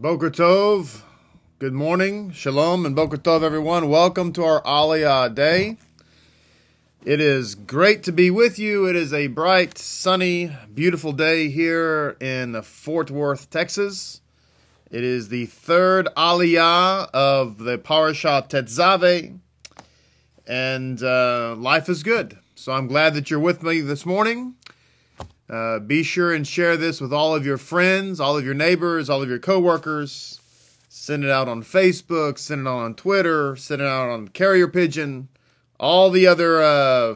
Boker Tov, good morning, Shalom, and Boker Tov, everyone. Welcome to our Aliyah day. It is great to be with you. It is a bright, sunny, beautiful day here in Fort Worth, Texas. It is the third Aliyah of the Parashat Tetzave, and uh, life is good. So I'm glad that you're with me this morning. Uh, be sure and share this with all of your friends, all of your neighbors, all of your coworkers. Send it out on Facebook, send it out on Twitter, send it out on Carrier Pigeon, all the other uh,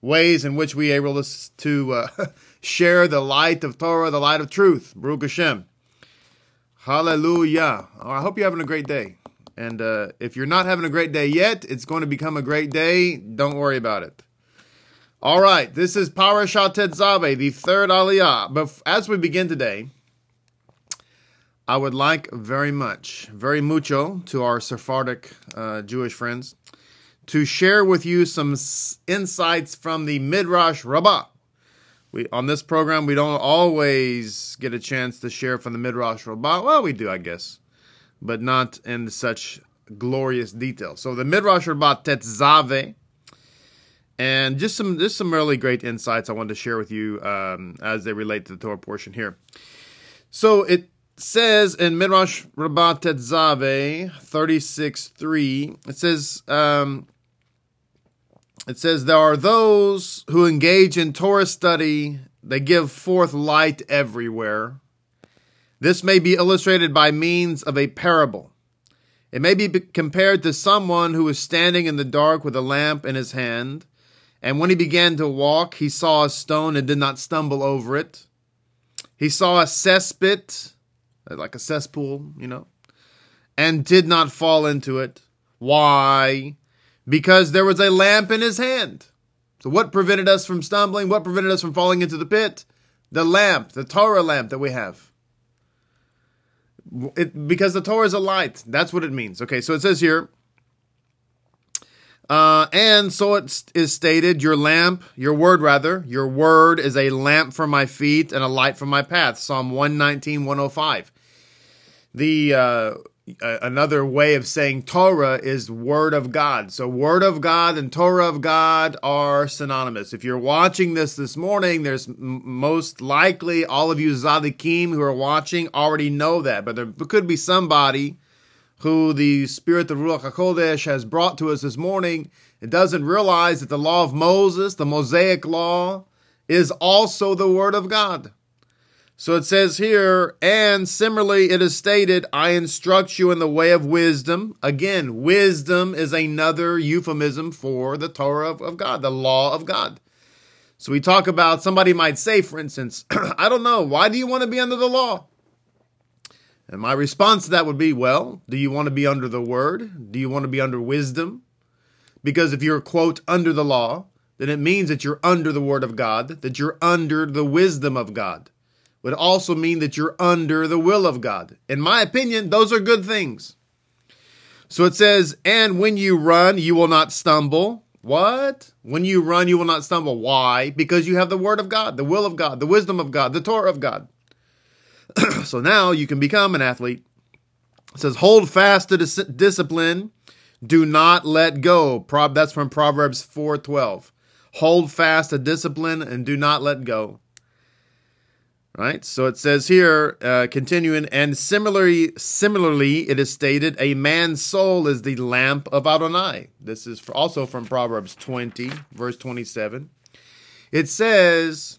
ways in which we are able to, to uh, share the light of Torah, the light of truth. Baruch Hashem. Hallelujah. I hope you're having a great day. And uh, if you're not having a great day yet, it's going to become a great day. Don't worry about it. All right, this is Parashat Tetzave, the third Aliyah. But as we begin today, I would like very much, very mucho, to our Sephardic uh, Jewish friends, to share with you some insights from the Midrash Rabbah. We on this program we don't always get a chance to share from the Midrash Rabbah. Well, we do, I guess, but not in such glorious detail. So the Midrash Rabbah Tetzave and just some just some really great insights I wanted to share with you um, as they relate to the Torah portion here. So it says in Midrash Rabbah Tetzave 36 3, it says, um, it says, There are those who engage in Torah study, they give forth light everywhere. This may be illustrated by means of a parable. It may be compared to someone who is standing in the dark with a lamp in his hand and when he began to walk, he saw a stone and did not stumble over it. He saw a cesspit, like a cesspool, you know, and did not fall into it. Why? Because there was a lamp in his hand. So, what prevented us from stumbling? What prevented us from falling into the pit? The lamp, the Torah lamp that we have. It, because the Torah is a light. That's what it means. Okay, so it says here uh, and so it is stated, your lamp, your word rather, your word is a lamp for my feet and a light for my path. Psalm 119, 105. The, uh, another way of saying Torah is word of God. So word of God and Torah of God are synonymous. If you're watching this this morning, there's most likely all of you Zadikim who are watching already know that, but there could be somebody who the Spirit of Ruach HaKodesh has brought to us this morning, it doesn't realize that the law of Moses, the Mosaic law, is also the Word of God. So it says here, and similarly it is stated, I instruct you in the way of wisdom. Again, wisdom is another euphemism for the Torah of, of God, the law of God. So we talk about, somebody might say, for instance, I don't know, why do you want to be under the law? And my response to that would be, well, do you want to be under the word? Do you want to be under wisdom? Because if you're, quote, under the law, then it means that you're under the word of God, that you're under the wisdom of God. It would also mean that you're under the will of God. In my opinion, those are good things. So it says, and when you run, you will not stumble. What? When you run, you will not stumble. Why? Because you have the word of God, the will of God, the wisdom of God, the Torah of God. so now you can become an athlete. It says, hold fast to dis- discipline. Do not let go. That's from Proverbs 4.12. Hold fast to discipline and do not let go. Right? So it says here, uh, continuing, and similarly, similarly, it is stated, a man's soul is the lamp of Adonai. This is also from Proverbs 20, verse 27. It says,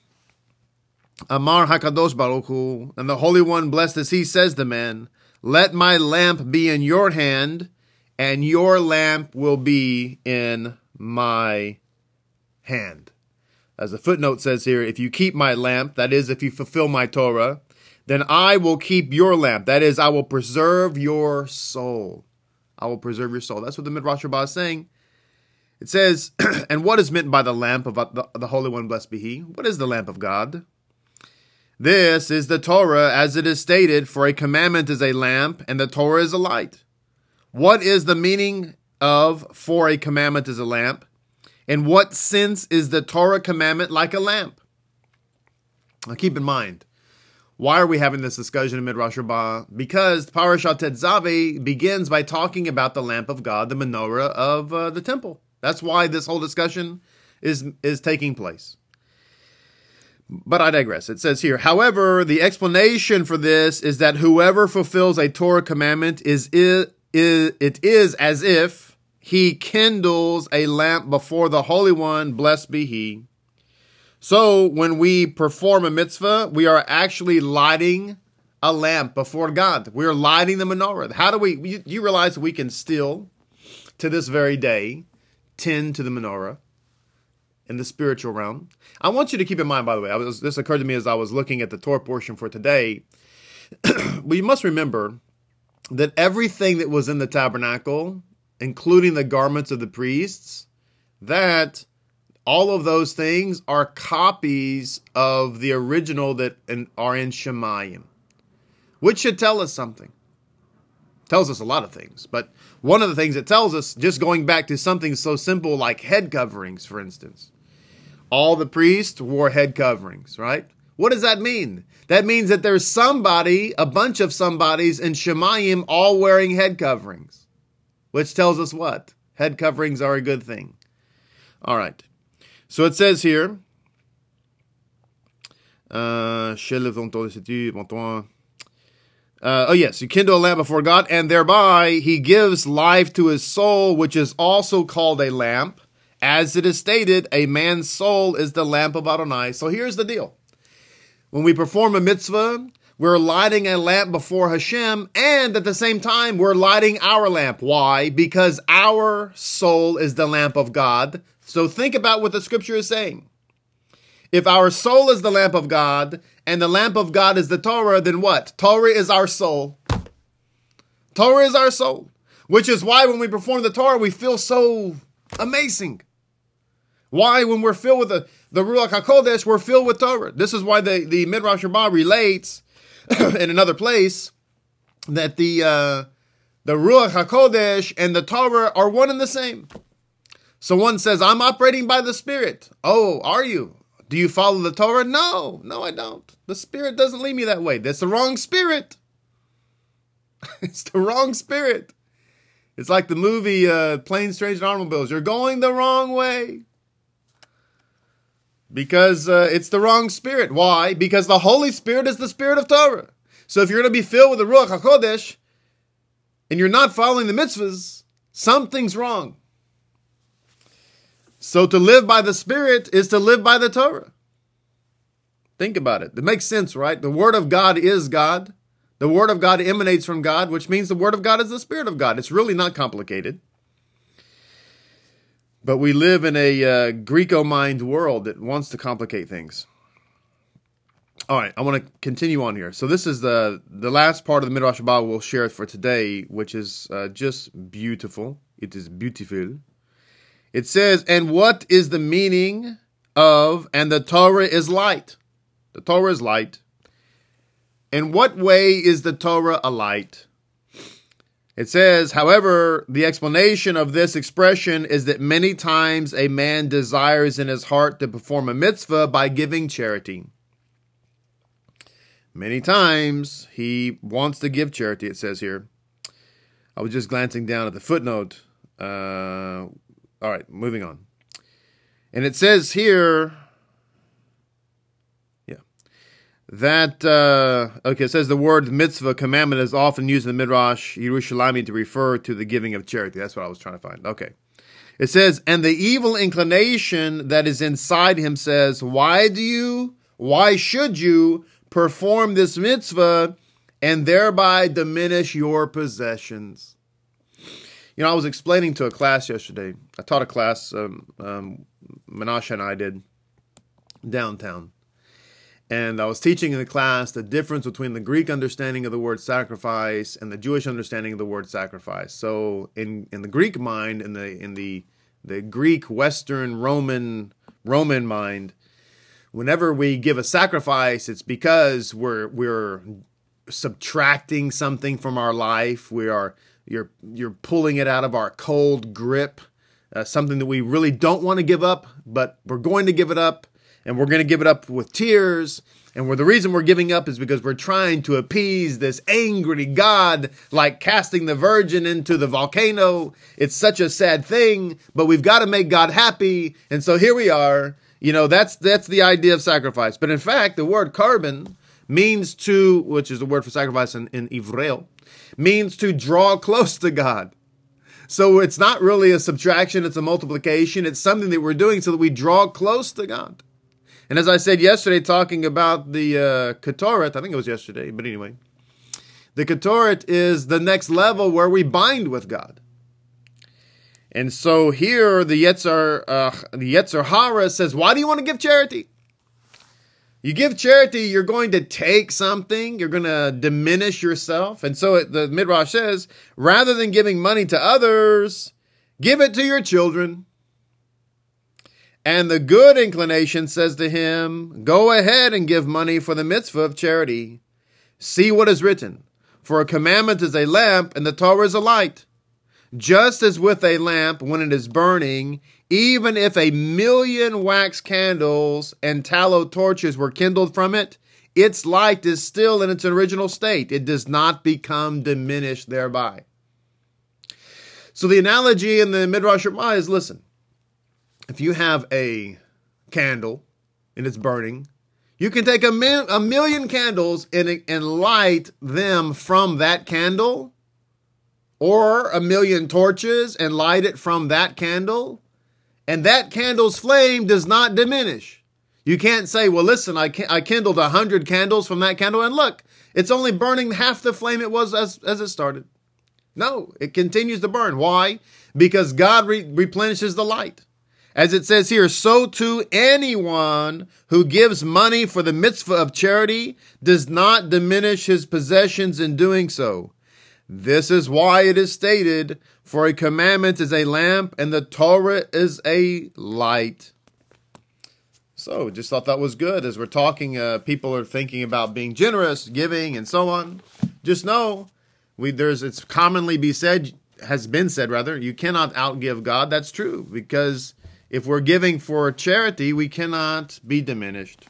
Amar Hakadosh Baruch Hu, and the Holy One, blessed as He, says to man, Let my lamp be in your hand, and your lamp will be in my hand. As the footnote says here, if you keep my lamp, that is, if you fulfill my Torah, then I will keep your lamp. That is, I will preserve your soul. I will preserve your soul. That's what the Midrash Rabbah is saying. It says, and what is meant by the lamp of the, the Holy One, blessed be He? What is the lamp of God? This is the Torah as it is stated, for a commandment is a lamp and the Torah is a light. What is the meaning of for a commandment is a lamp? In what sense is the Torah commandment like a lamp? Now keep in mind, Why are we having this discussion in Midrash Rabbah? Because Parashat Tetzaveh begins by talking about the lamp of God, the menorah of uh, the temple. That's why this whole discussion is is taking place. But I digress. It says here, however, the explanation for this is that whoever fulfills a Torah commandment is it, it is as if he kindles a lamp before the Holy One, blessed be he. So when we perform a mitzvah, we are actually lighting a lamp before God. We are lighting the menorah. How do we, you, you realize we can still, to this very day, tend to the menorah in the spiritual realm. I want you to keep in mind, by the way, was, this occurred to me as I was looking at the Torah portion for today. we must remember that everything that was in the tabernacle, including the garments of the priests, that all of those things are copies of the original that are in Shemayim, which should tell us something. Tells us a lot of things, but one of the things it tells us, just going back to something so simple like head coverings, for instance, all the priests wore head coverings, right? What does that mean? That means that there's somebody, a bunch of somebodies in Shemayim all wearing head coverings, which tells us what? Head coverings are a good thing. All right. So it says here, uh, uh, oh, yes, you kindle a lamp before God, and thereby he gives life to his soul, which is also called a lamp. As it is stated, a man's soul is the lamp of Adonai. So here's the deal. When we perform a mitzvah, we're lighting a lamp before Hashem, and at the same time, we're lighting our lamp. Why? Because our soul is the lamp of God. So think about what the scripture is saying. If our soul is the lamp of God, and the lamp of God is the Torah, then what? Torah is our soul. Torah is our soul. Which is why when we perform the Torah, we feel so amazing. Why, when we're filled with the, the Ruach HaKodesh, we're filled with Torah. This is why the, the Midrash Rabbah relates in another place that the, uh, the Ruach HaKodesh and the Torah are one and the same. So one says, I'm operating by the Spirit. Oh, are you? Do you follow the Torah? No, no, I don't. The Spirit doesn't lead me that way. That's the wrong spirit. it's the wrong spirit. It's like the movie uh, Planes, Trains, and Automobiles. You're going the wrong way because uh, it's the wrong spirit. Why? Because the Holy Spirit is the spirit of Torah. So if you're going to be filled with the Ruach HaKodesh and you're not following the mitzvahs, something's wrong. So to live by the Spirit is to live by the Torah. Think about it. It makes sense, right? The Word of God is God. The Word of God emanates from God, which means the Word of God is the Spirit of God. It's really not complicated. But we live in a uh, Greco mind world that wants to complicate things. All right, I want to continue on here. So this is the the last part of the Midrash Rabbah we'll share it for today, which is uh, just beautiful. It is beautiful. It says, "And what is the meaning of and the Torah is light? The Torah is light. In what way is the Torah a light?" It says, however, the explanation of this expression is that many times a man desires in his heart to perform a mitzvah by giving charity. Many times he wants to give charity, it says here. I was just glancing down at the footnote. Uh, all right, moving on. And it says here, that uh, okay it says the word mitzvah commandment is often used in the midrash Yerushalmi to refer to the giving of charity. That's what I was trying to find. Okay, it says, and the evil inclination that is inside him says, why do you, why should you perform this mitzvah and thereby diminish your possessions? You know, I was explaining to a class yesterday. I taught a class, um, um, Menashe and I did downtown and I was teaching in the class the difference between the Greek understanding of the word sacrifice and the Jewish understanding of the word sacrifice. So in, in the Greek mind, in the in the the Greek Western Roman Roman mind, whenever we give a sacrifice, it's because we're we're subtracting something from our life. We are you're you're pulling it out of our cold grip, uh, something that we really don't want to give up, but we're going to give it up and we're going to give it up with tears. And where the reason we're giving up is because we're trying to appease this angry God, like casting the virgin into the volcano. It's such a sad thing, but we've got to make God happy. And so here we are. You know, that's that's the idea of sacrifice. But in fact, the word korban means to, which is the word for sacrifice in, in Ivreo, means to draw close to God. So it's not really a subtraction, it's a multiplication. It's something that we're doing so that we draw close to God. And as I said yesterday, talking about the uh, Ketoret, I think it was yesterday, but anyway, the Ketoret is the next level where we bind with God. And so here the Yetzer, uh, the Yetzer Hara says, why do you want to give charity? You give charity, you're going to take something, you're going to diminish yourself. And so it, the Midrash says, rather than giving money to others, give it to your children. And the good inclination says to him, Go ahead and give money for the mitzvah of charity. See what is written. For a commandment is a lamp, and the Torah is a light. Just as with a lamp, when it is burning, even if a million wax candles and tallow torches were kindled from it, its light is still in its original state. It does not become diminished thereby. So the analogy in the Midrash Rabbah is listen, if you have a candle and it's burning, you can take a, mil- a million candles and, and light them from that candle, or a million torches and light it from that candle and that candle's flame does not diminish. You can't say, well, listen, I, I kindled a hundred candles from that candle and look, it's only burning half the flame it was as, as it started. No, it continues to burn. Why? Because God re- replenishes the light. As it says here, so too anyone who gives money for the mitzvah of charity does not diminish his possessions in doing so. This is why it is stated, for a commandment is a lamp and the Torah is a light. So, just thought that was good. As we're talking, uh, people are thinking about being generous, giving, and so on. Just know, we there's it's commonly be said, has been said rather, you cannot outgive God. That's true because if we're giving for charity, we cannot be diminished.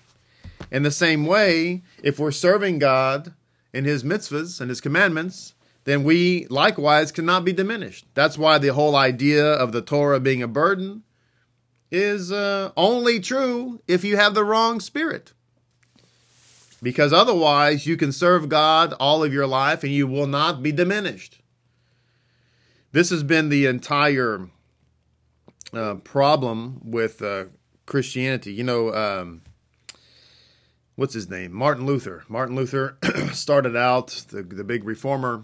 In the same way, if we're serving God in His mitzvahs and His commandments, then we likewise cannot be diminished. That's why the whole idea of the Torah being a burden is uh, only true if you have the wrong spirit. Because otherwise, you can serve God all of your life and you will not be diminished. This has been the entire problem with uh, Christianity. You know, um, what's his name? Martin Luther. Martin Luther started out the, the big reformer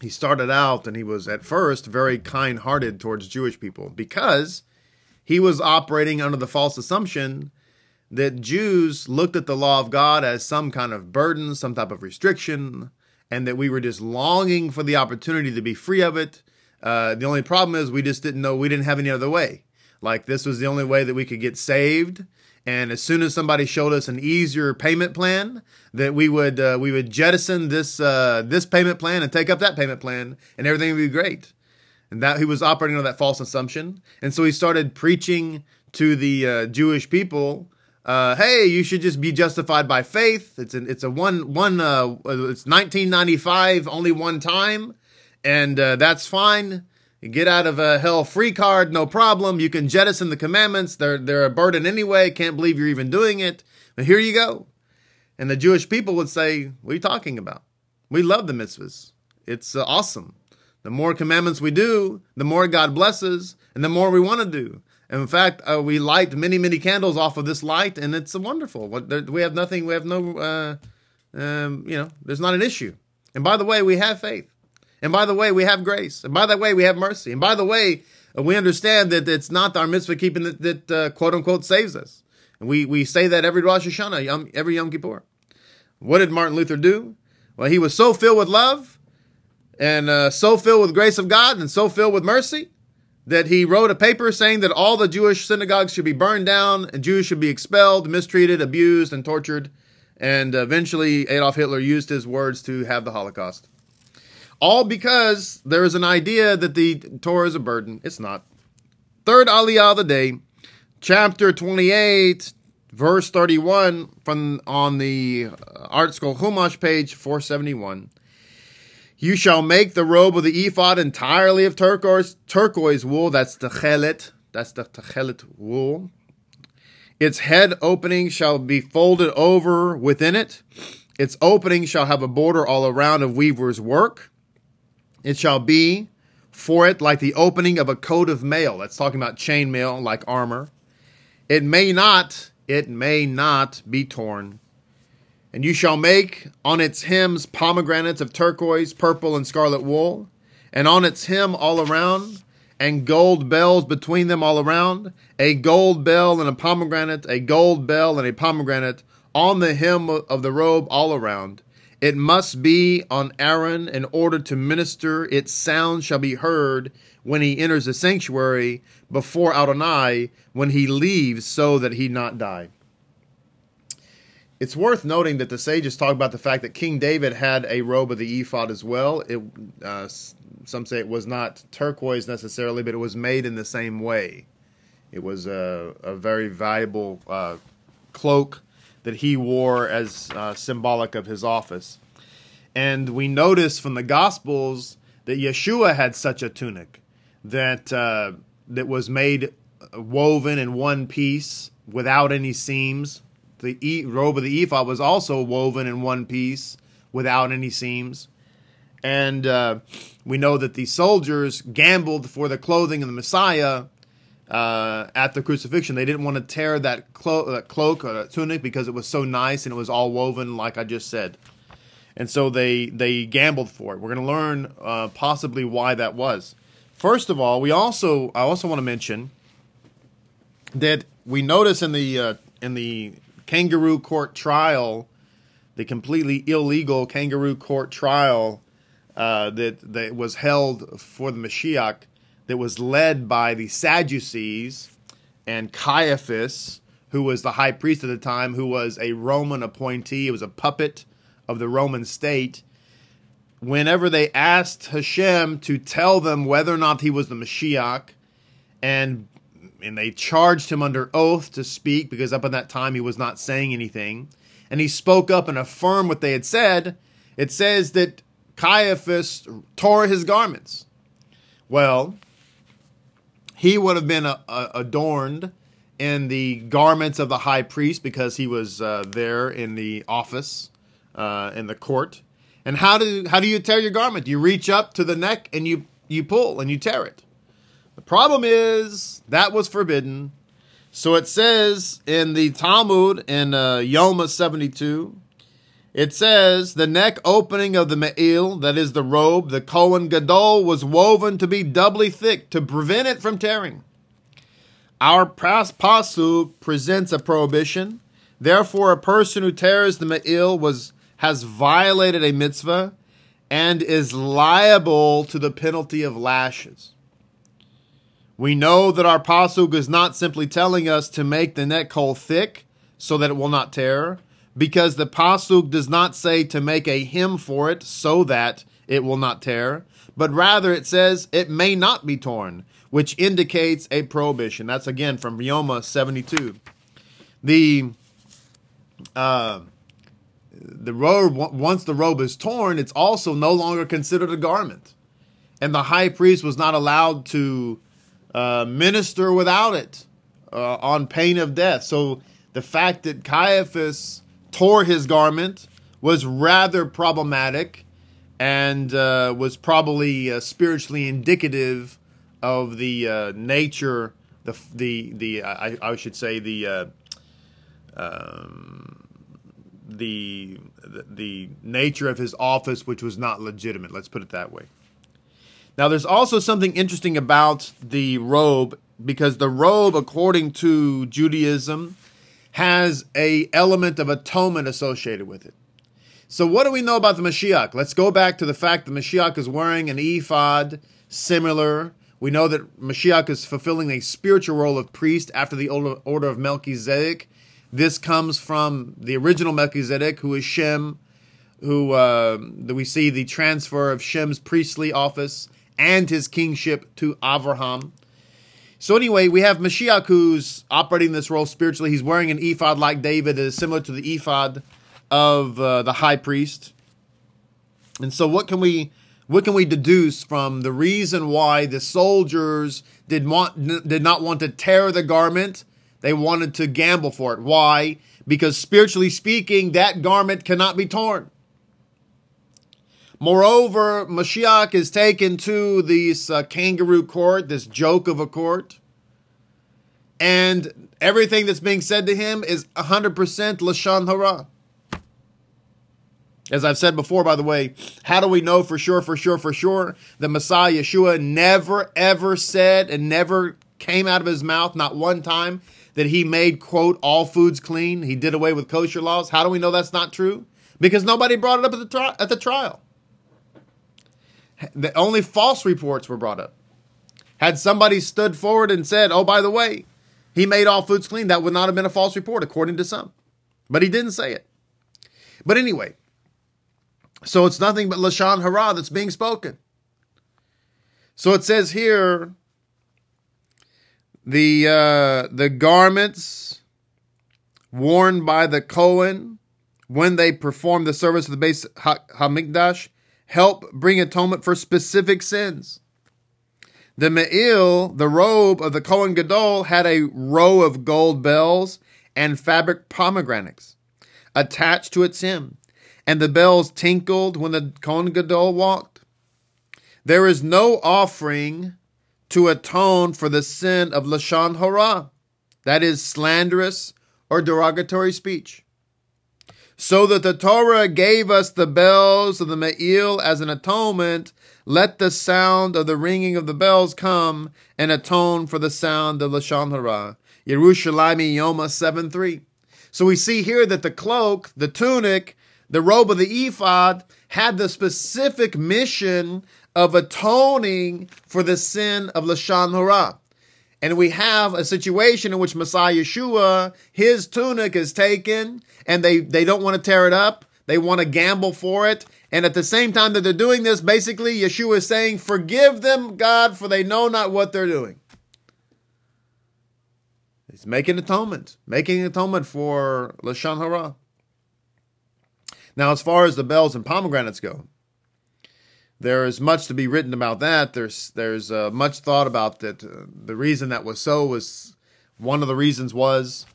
he started out and he was at first very kind hearted towards Jewish people because he was operating under the false assumption that Jews looked at the law of God as some kind of burden, some type of restriction, and that we were just longing for the opportunity to be free of it. Uh, the only problem is we just didn't know we didn't have any other way. Like this was the only way that we could get saved. And as soon as somebody showed us an easier payment plan, that we would uh, we would jettison this uh, this payment plan and take up that payment plan, and everything would be great. And that he was operating on that false assumption, and so he started preaching to the uh, Jewish people. Uh, hey, you should just be justified by faith. It's an, it's a one one uh, it's 1995 only one time, and uh, that's fine. You get out of a hell free card, no problem. You can jettison the commandments. They're, they're a burden anyway. Can't believe you're even doing it. But here you go. And the Jewish people would say, What are you talking about? We love the mitzvahs. It's uh, awesome. The more commandments we do, the more God blesses, and the more we want to do. And in fact, uh, we light many, many candles off of this light, and it's wonderful. We have nothing, we have no, uh, um, you know, there's not an issue. And by the way, we have faith. And by the way, we have grace. And by the way, we have mercy. And by the way, we understand that it's not our mitzvah keeping that, that uh, quote unquote saves us. And we, we say that every Rosh Hashanah, every Yom Kippur. What did Martin Luther do? Well, he was so filled with love and uh, so filled with grace of God and so filled with mercy that he wrote a paper saying that all the Jewish synagogues should be burned down and Jews should be expelled, mistreated, abused, and tortured. And eventually, Adolf Hitler used his words to have the Holocaust. All because there is an idea that the Torah is a burden. It's not. Third Aliyah of the day, chapter 28, verse 31 from on the uh, ArtScroll Chumash page 471. You shall make the robe of the ephod entirely of turquoise, turquoise wool. That's the chelet. That's the techelet wool. Its head opening shall be folded over within it. Its opening shall have a border all around of weaver's work. It shall be for it like the opening of a coat of mail. That's talking about chainmail, like armor. It may not, it may not be torn. And you shall make on its hems pomegranates of turquoise, purple, and scarlet wool, and on its hem all around, and gold bells between them all around, a gold bell and a pomegranate, a gold bell and a pomegranate on the hem of the robe all around. It must be on Aaron in order to minister. Its sound shall be heard when he enters the sanctuary before Adonai when he leaves, so that he not die. It's worth noting that the sages talk about the fact that King David had a robe of the ephod as well. It, uh, some say it was not turquoise necessarily, but it was made in the same way. It was a, a very valuable uh, cloak that he wore as uh, symbolic of his office. And we notice from the Gospels that Yeshua had such a tunic that uh, that was made uh, woven in one piece without any seams the e- robe of the ephod was also woven in one piece without any seams. And uh, we know that the soldiers gambled for the clothing of the Messiah uh, at the crucifixion. They didn't want to tear that, clo- that cloak or that tunic because it was so nice and it was all woven, like I just said. And so they they gambled for it. We're going to learn uh, possibly why that was. First of all, we also I also want to mention that we notice in the uh, in the kangaroo court trial, the completely illegal kangaroo court trial uh, that that was held for the Mashiach, that was led by the Sadducees and Caiaphas, who was the high priest at the time, who was a Roman appointee. It was a puppet of the Roman state. Whenever they asked Hashem to tell them whether or not he was the Mashiach, and and they charged him under oath to speak because up at that time he was not saying anything. And he spoke up and affirmed what they had said. It says that Caiaphas tore his garments. Well, he would have been a, a, adorned in the garments of the high priest because he was uh, there in the office, uh, in the court. And how do how do you tear your garment? You reach up to the neck and you you pull and you tear it. The problem is that was forbidden. So it says in the Talmud in uh, Yoma 72, it says the neck opening of the Me'il, that is the robe, the Kohen Gadol, was woven to be doubly thick to prevent it from tearing. Our Pasuk presents a prohibition. Therefore, a person who tears the Me'il was, has violated a mitzvah and is liable to the penalty of lashes. We know that our pasuk is not simply telling us to make the neck hole thick so that it will not tear, because the pasuk does not say to make a hem for it so that it will not tear, but rather it says it may not be torn, which indicates a prohibition. That's again from Yoma 72. The uh, the robe once the robe is torn, it's also no longer considered a garment, and the high priest was not allowed to uh, minister without it uh, on pain of death. So the fact that Caiaphas tore his garment was rather problematic and uh, was probably uh, spiritually indicative of the uh, nature, the the the I, I should say the uh, um, the the nature of his office, which was not legitimate. Let's put it that way. Now, there's also something interesting about the robe because the robe, according to Judaism, has a element of atonement associated with it. So, what do we know about the Mashiach? Let's go back to the fact that Mashiach is wearing an ephod similar. We know that Mashiach is fulfilling a spiritual role of priest after the order of Melchizedek. This comes from the original Melchizedek, who is Shem, who uh, we see the transfer of Shem's priestly office and his kingship to Abraham. So anyway, we have Mashiach who's operating this role spiritually. He's wearing an ephod like David, that is similar to the ephod of uh, the high priest. And so, what can we what can we deduce from the reason why the soldiers did want did not want to tear the garment? They wanted to gamble for it. Why? Because spiritually speaking, that garment cannot be torn. Moreover, Mashiach is taken to this uh, kangaroo court, this joke of a court, and everything that's being said to him is 100% Lashon Hara. As I've said before, by the way, how do we know for sure, for sure, for sure that Messiah Yeshua never, ever said and never came out of his mouth, not one time, that he made, quote, all foods clean? He did away with kosher laws. How do we know that's not true? Because nobody brought it up at the, tri- at the trial. The only false reports were brought up. Had somebody stood forward and said, "Oh, by the way, he made all foods clean," that would not have been a false report, according to some. But he didn't say it. But anyway, so it's nothing but lashon hara that's being spoken. So it says here, the uh, the garments worn by the Cohen when they perform the service of the Beis Hamikdash help bring atonement for specific sins. The Me'il, the robe of the Kohen Gadol, had a row of gold bells and fabric pomegranates attached to its hem, and the bells tinkled when the Kohen Gadol walked. There is no offering to atone for the sin of Lashon Hara, that is slanderous or derogatory speech so that the Torah gave us the bells of the Me'il as an atonement, let the sound of the ringing of the bells come and atone for the sound of Lashon Hara. Yerushalmi Yoma 7 3. So we see here that the cloak, the tunic, the robe of the ephod had the specific mission of atoning for the sin of Lashon Hara. And we have a situation in which Messiah Yeshua, his tunic is taken and they, they don't want to tear it up. They want to gamble for it. And at the same time that they're doing this, basically, Yeshua is saying, Forgive them, God, for they know not what they're doing. He's making atonement, making atonement for Lashon Hara. Now, as far as the bells and pomegranates go, there is much to be written about that. There's there's uh, much thought about that. Uh, the reason that was so was one of the reasons was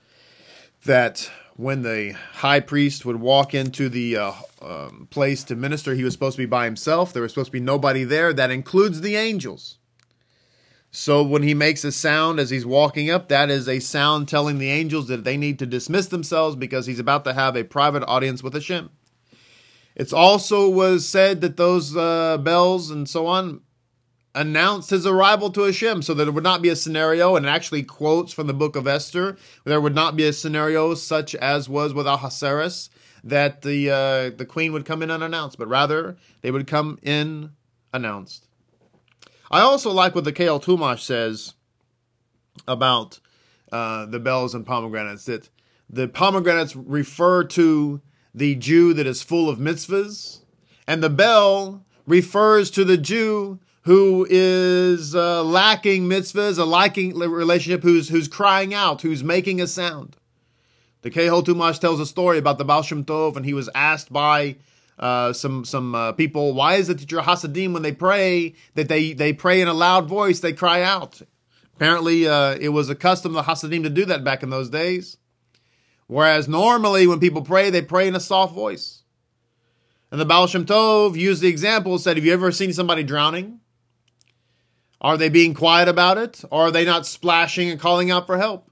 that when the high priest would walk into the uh, um, place to minister, he was supposed to be by himself. There was supposed to be nobody there. That includes the angels. So when he makes a sound as he's walking up, that is a sound telling the angels that they need to dismiss themselves because he's about to have a private audience with Hashem. It's also was said that those uh, bells and so on announced his arrival to Hashem so that it would not be a scenario, and it actually quotes from the book of Esther, there would not be a scenario such as was with Ahasuerus, that the, uh, the queen would come in unannounced, but rather they would come in announced. I also like what the Kehot Chumash says about uh, the bells and pomegranates, that the pomegranates refer to the Jew that is full of mitzvahs, and the bell refers to the Jew who is uh, lacking mitzvahs, a lacking relationship, who's who's crying out, who's making a sound. The Kehot Chumash tells a story about the Baal Shem Tov, and he was asked by uh, some some uh, people, why is it that your Hasidim, when they pray, that they they pray in a loud voice, they cry out? Apparently, uh, it was a custom of the Hasidim to do that back in those days. Whereas normally when people pray, they pray in a soft voice. And the Baal Shem Tov used the example, said, have you ever seen somebody drowning? Are they being quiet about it? Or are they not splashing and calling out for help?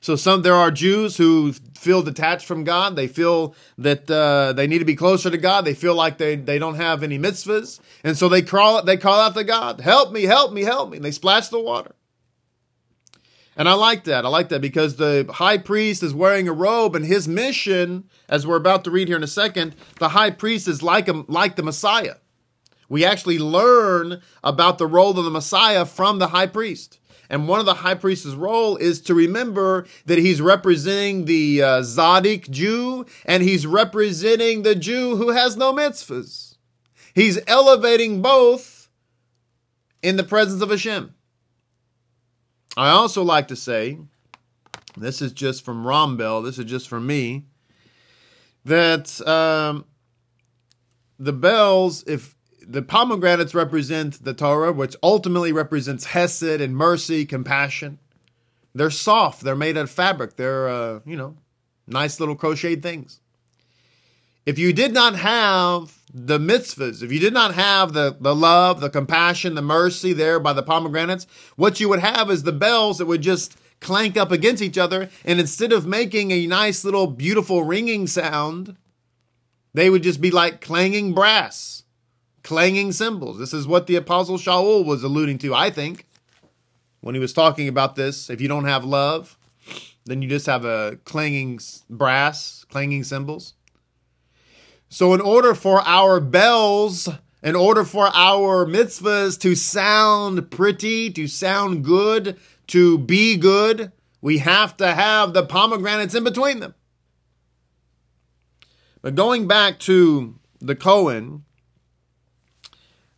So some there are Jews who feel detached from God. They feel that uh, they need to be closer to God. They feel like they, they don't have any mitzvahs, and so they call they call out to God, "Help me! Help me! Help me!" And they splash the water. And I like that. I like that because the high priest is wearing a robe, and his mission, as we're about to read here in a second, the high priest is like a, like the Messiah. We actually learn about the role of the Messiah from the high priest. And one of the high priest's role is to remember that he's representing the uh, Zadik Jew and he's representing the Jew who has no mitzvahs. He's elevating both in the presence of Hashem. I also like to say, this is just from Rambel, this is just from me, that um, the bells, if the pomegranates represent the Torah, which ultimately represents Hesed and mercy, compassion. They're soft. They're made out of fabric. They're, uh, you know, nice little crocheted things. If you did not have the mitzvahs, if you did not have the, the love, the compassion, the mercy there by the pomegranates, what you would have is the bells that would just clank up against each other. And instead of making a nice little beautiful ringing sound, they would just be like clanging brass clanging cymbals. This is what the Apostle Shaul was alluding to, I think, when he was talking about this. If you don't have love, then you just have a clanging brass, clanging cymbals. So, in order for our bells, in order for our mitzvahs to sound pretty, to sound good, to be good, we have to have the pomegranates in between them. But going back to the Cohen,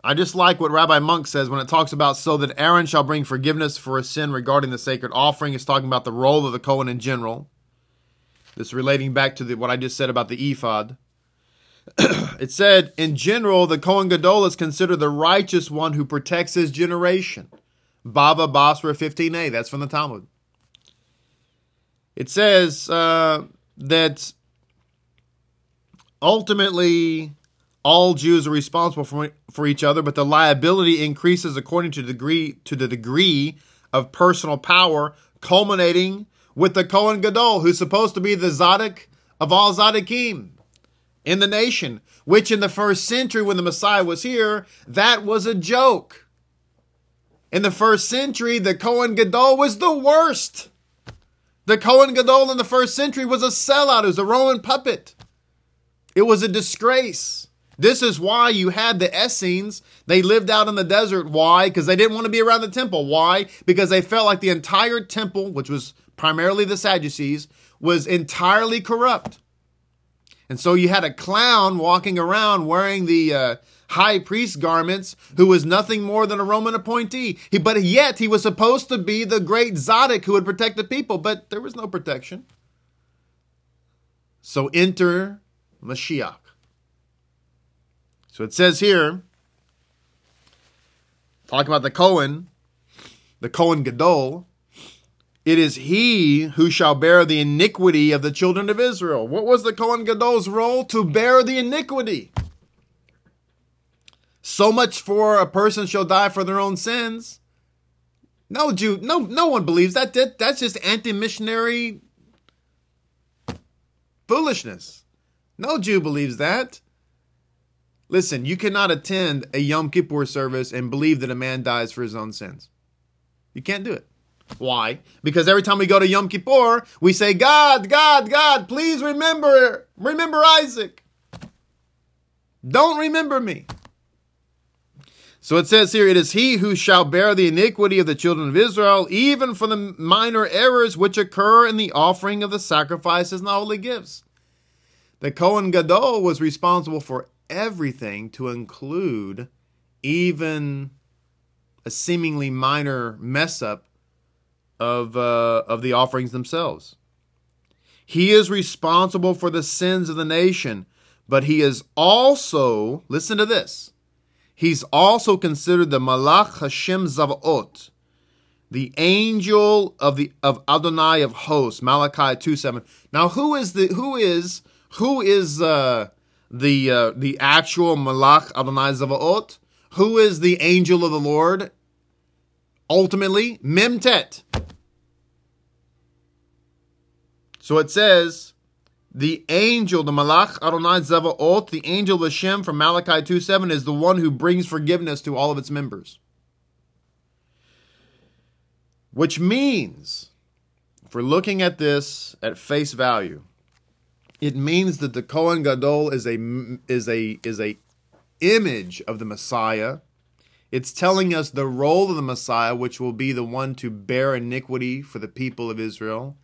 I just like what Rabbi Munk says when it talks about so that Aaron shall bring forgiveness for a sin regarding the sacred offering. It's talking about the role of the Cohen in general. This relating back to the, what I just said about the ephod. it said, in general, the Cohen Gadol is considered the righteous one who protects his generation. Baba Basra 15a. That's from the Talmud. It says uh, that ultimately all Jews are responsible for, for each other, but the liability increases according to degree to the degree of personal power, culminating with the Kohen Gadol, who's supposed to be the Zadok of all Zadokim in the nation, which in the first century when the Messiah was here, that was a joke. In the first century, the Kohen Gadol was the worst. The Kohen Gadol in the first century was a sellout, it was a Roman puppet. It was a disgrace. This is why you had the Essenes. They lived out in the desert. Why? Because they didn't want to be around the temple. Why? Because they felt like the entire temple, which was primarily the Sadducees, was entirely corrupt. And so you had a clown walking around wearing the uh, high priest garments who was nothing more than a Roman appointee. He, but yet he was supposed to be the great Zadok who would protect the people, but there was no protection. So enter Mashiach. So it says here, talk about the Cohen, the Cohen Gadol. It is he who shall bear the iniquity of the children of Israel. What was the Cohen Gadol's role? To bear the iniquity. So much for a person shall die for their own sins. No Jew, no, no one believes that. that that's just anti-missionary foolishness. No Jew believes that. Listen, you cannot attend a Yom Kippur service and believe that a man dies for his own sins. You can't do it. Why? Because every time we go to Yom Kippur, we say, God, God, God, please remember, remember Isaac. Don't remember me. So it says here, it is he who shall bear the iniquity of the children of Israel, even for the minor errors which occur in the offering of the sacrifices and the holy gifts. The Kohen Gadol was responsible for everything to include even a seemingly minor mess up of uh, of the offerings themselves. He is responsible for the sins of the nation, but he is also listen to this. He's also considered the Malach Hashem Zavaot, the angel of the of Adonai of hosts, Malachi 2 7. Now, who is the who is who is uh the uh, the actual Malach Adonai Zavaot, who is the angel of the Lord. Ultimately, Memtet. So it says, the angel, the Malach Adonai Zavaot, the angel of Hashem from Malachi 2 7 is the one who brings forgiveness to all of its members. Which means, if we're looking at this at face value, it means that the Kohen Gadol is a is a is a image of the Messiah. It's telling us the role of the Messiah, which will be the one to bear iniquity for the people of Israel.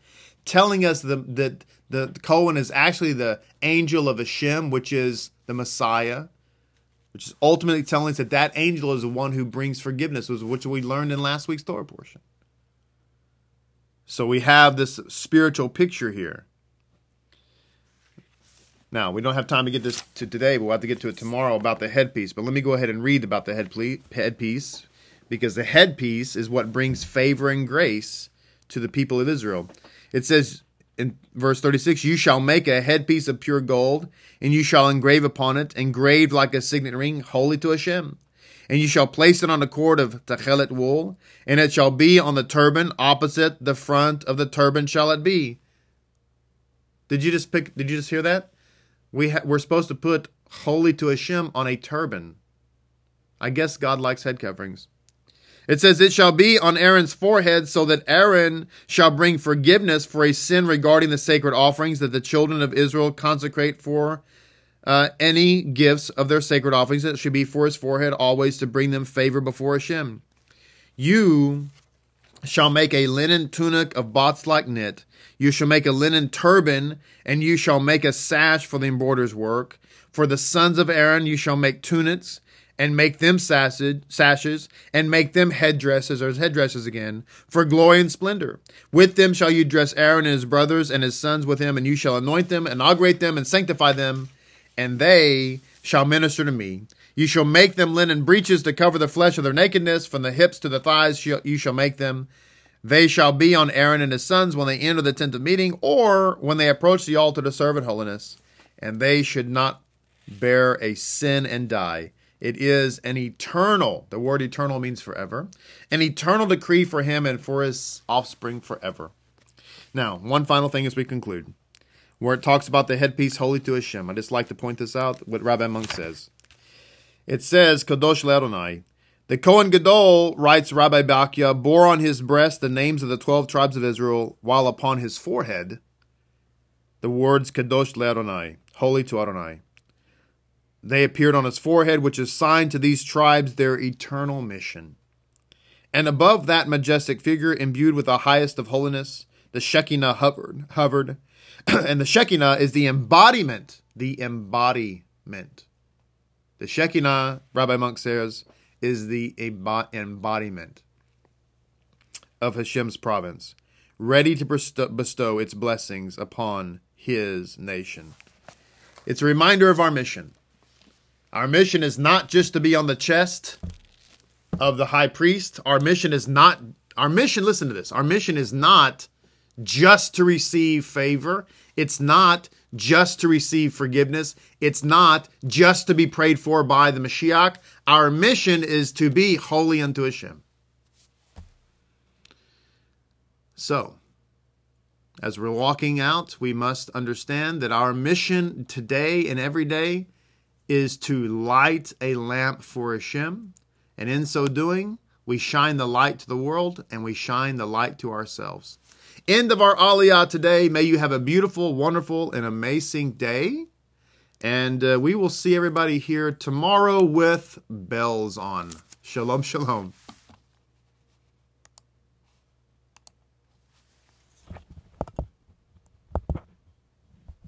Telling us the, that the Cohen is actually the angel of Hashem, which is the Messiah, which is ultimately telling us that that angel is the one who brings forgiveness, which we learned in last week's Torah portion. So we have this spiritual picture here. Now, we don't have time to get this to today, but we'll have to get to it tomorrow about the headpiece. But let me go ahead and read about the headpiece because the headpiece is what brings favor and grace to the people of Israel. It says in verse 36 You shall make a headpiece of pure gold, and you shall engrave upon it, engraved like a signet ring, holy to Hashem. And you shall place it on the cord of tachelet wool, and it shall be on the turban, opposite the front of the turban shall it be. Did you just pick? Did you just hear that? We ha- we're supposed to put holy to Hashem on a turban. I guess God likes head coverings. It says, It shall be on Aaron's forehead, so that Aaron shall bring forgiveness for a sin regarding the sacred offerings that the children of Israel consecrate for uh, any gifts of their sacred offerings. It should be for his forehead, always to bring them favor before Hashem. You shall make a linen tunic of bots like knit. You shall make a linen turban, and you shall make a sash for the embroiderer's work. For the sons of Aaron you shall make tunics, and make them sashes, and make them headdresses, or headdresses again, for glory and splendor. With them shall you dress Aaron and his brothers and his sons with him, and you shall anoint them, inaugurate them, and sanctify them, and they shall minister to me. You shall make them linen breeches to cover the flesh of their nakedness, from the hips to the thighs you shall make them. They shall be on Aaron and his sons when they enter the tent of meeting, or when they approach the altar to serve in holiness, and they should not bear a sin and die. It is an eternal, the word eternal means forever, an eternal decree for him and for his offspring forever. Now, one final thing as we conclude, where it talks about the headpiece holy to Hashem. I just like to point this out, what Rabbi Munk says. It says, Kadosh Le'adonai. The Kohen Gadol, writes Rabbi Bachya, bore on his breast the names of the twelve tribes of Israel, while upon his forehead the words Kadosh Le'adonai, holy to Adonai. They appeared on his forehead, which is signed to these tribes their eternal mission. And above that majestic figure, imbued with the highest of holiness, the Shekinah hovered. hovered. and the Shekinah is the embodiment, the embodiment the Shekinah, Rabbi Munk says, is the embodiment of Hashem's province, ready to bestow its blessings upon his nation. It's a reminder of our mission. Our mission is not just to be on the chest of the high priest. Our mission is not, our mission, listen to this, our mission is not just to receive favor. It's not just to receive forgiveness. It's not just to be prayed for by the Mashiach. Our mission is to be holy unto Hashem. So, as we're walking out, we must understand that our mission today and every day is to light a lamp for Hashem. And in so doing, we shine the light to the world and we shine the light to ourselves end of our Aliyah today. May you have a beautiful, wonderful, and amazing day. And uh, we will see everybody here tomorrow with bells on. Shalom, shalom.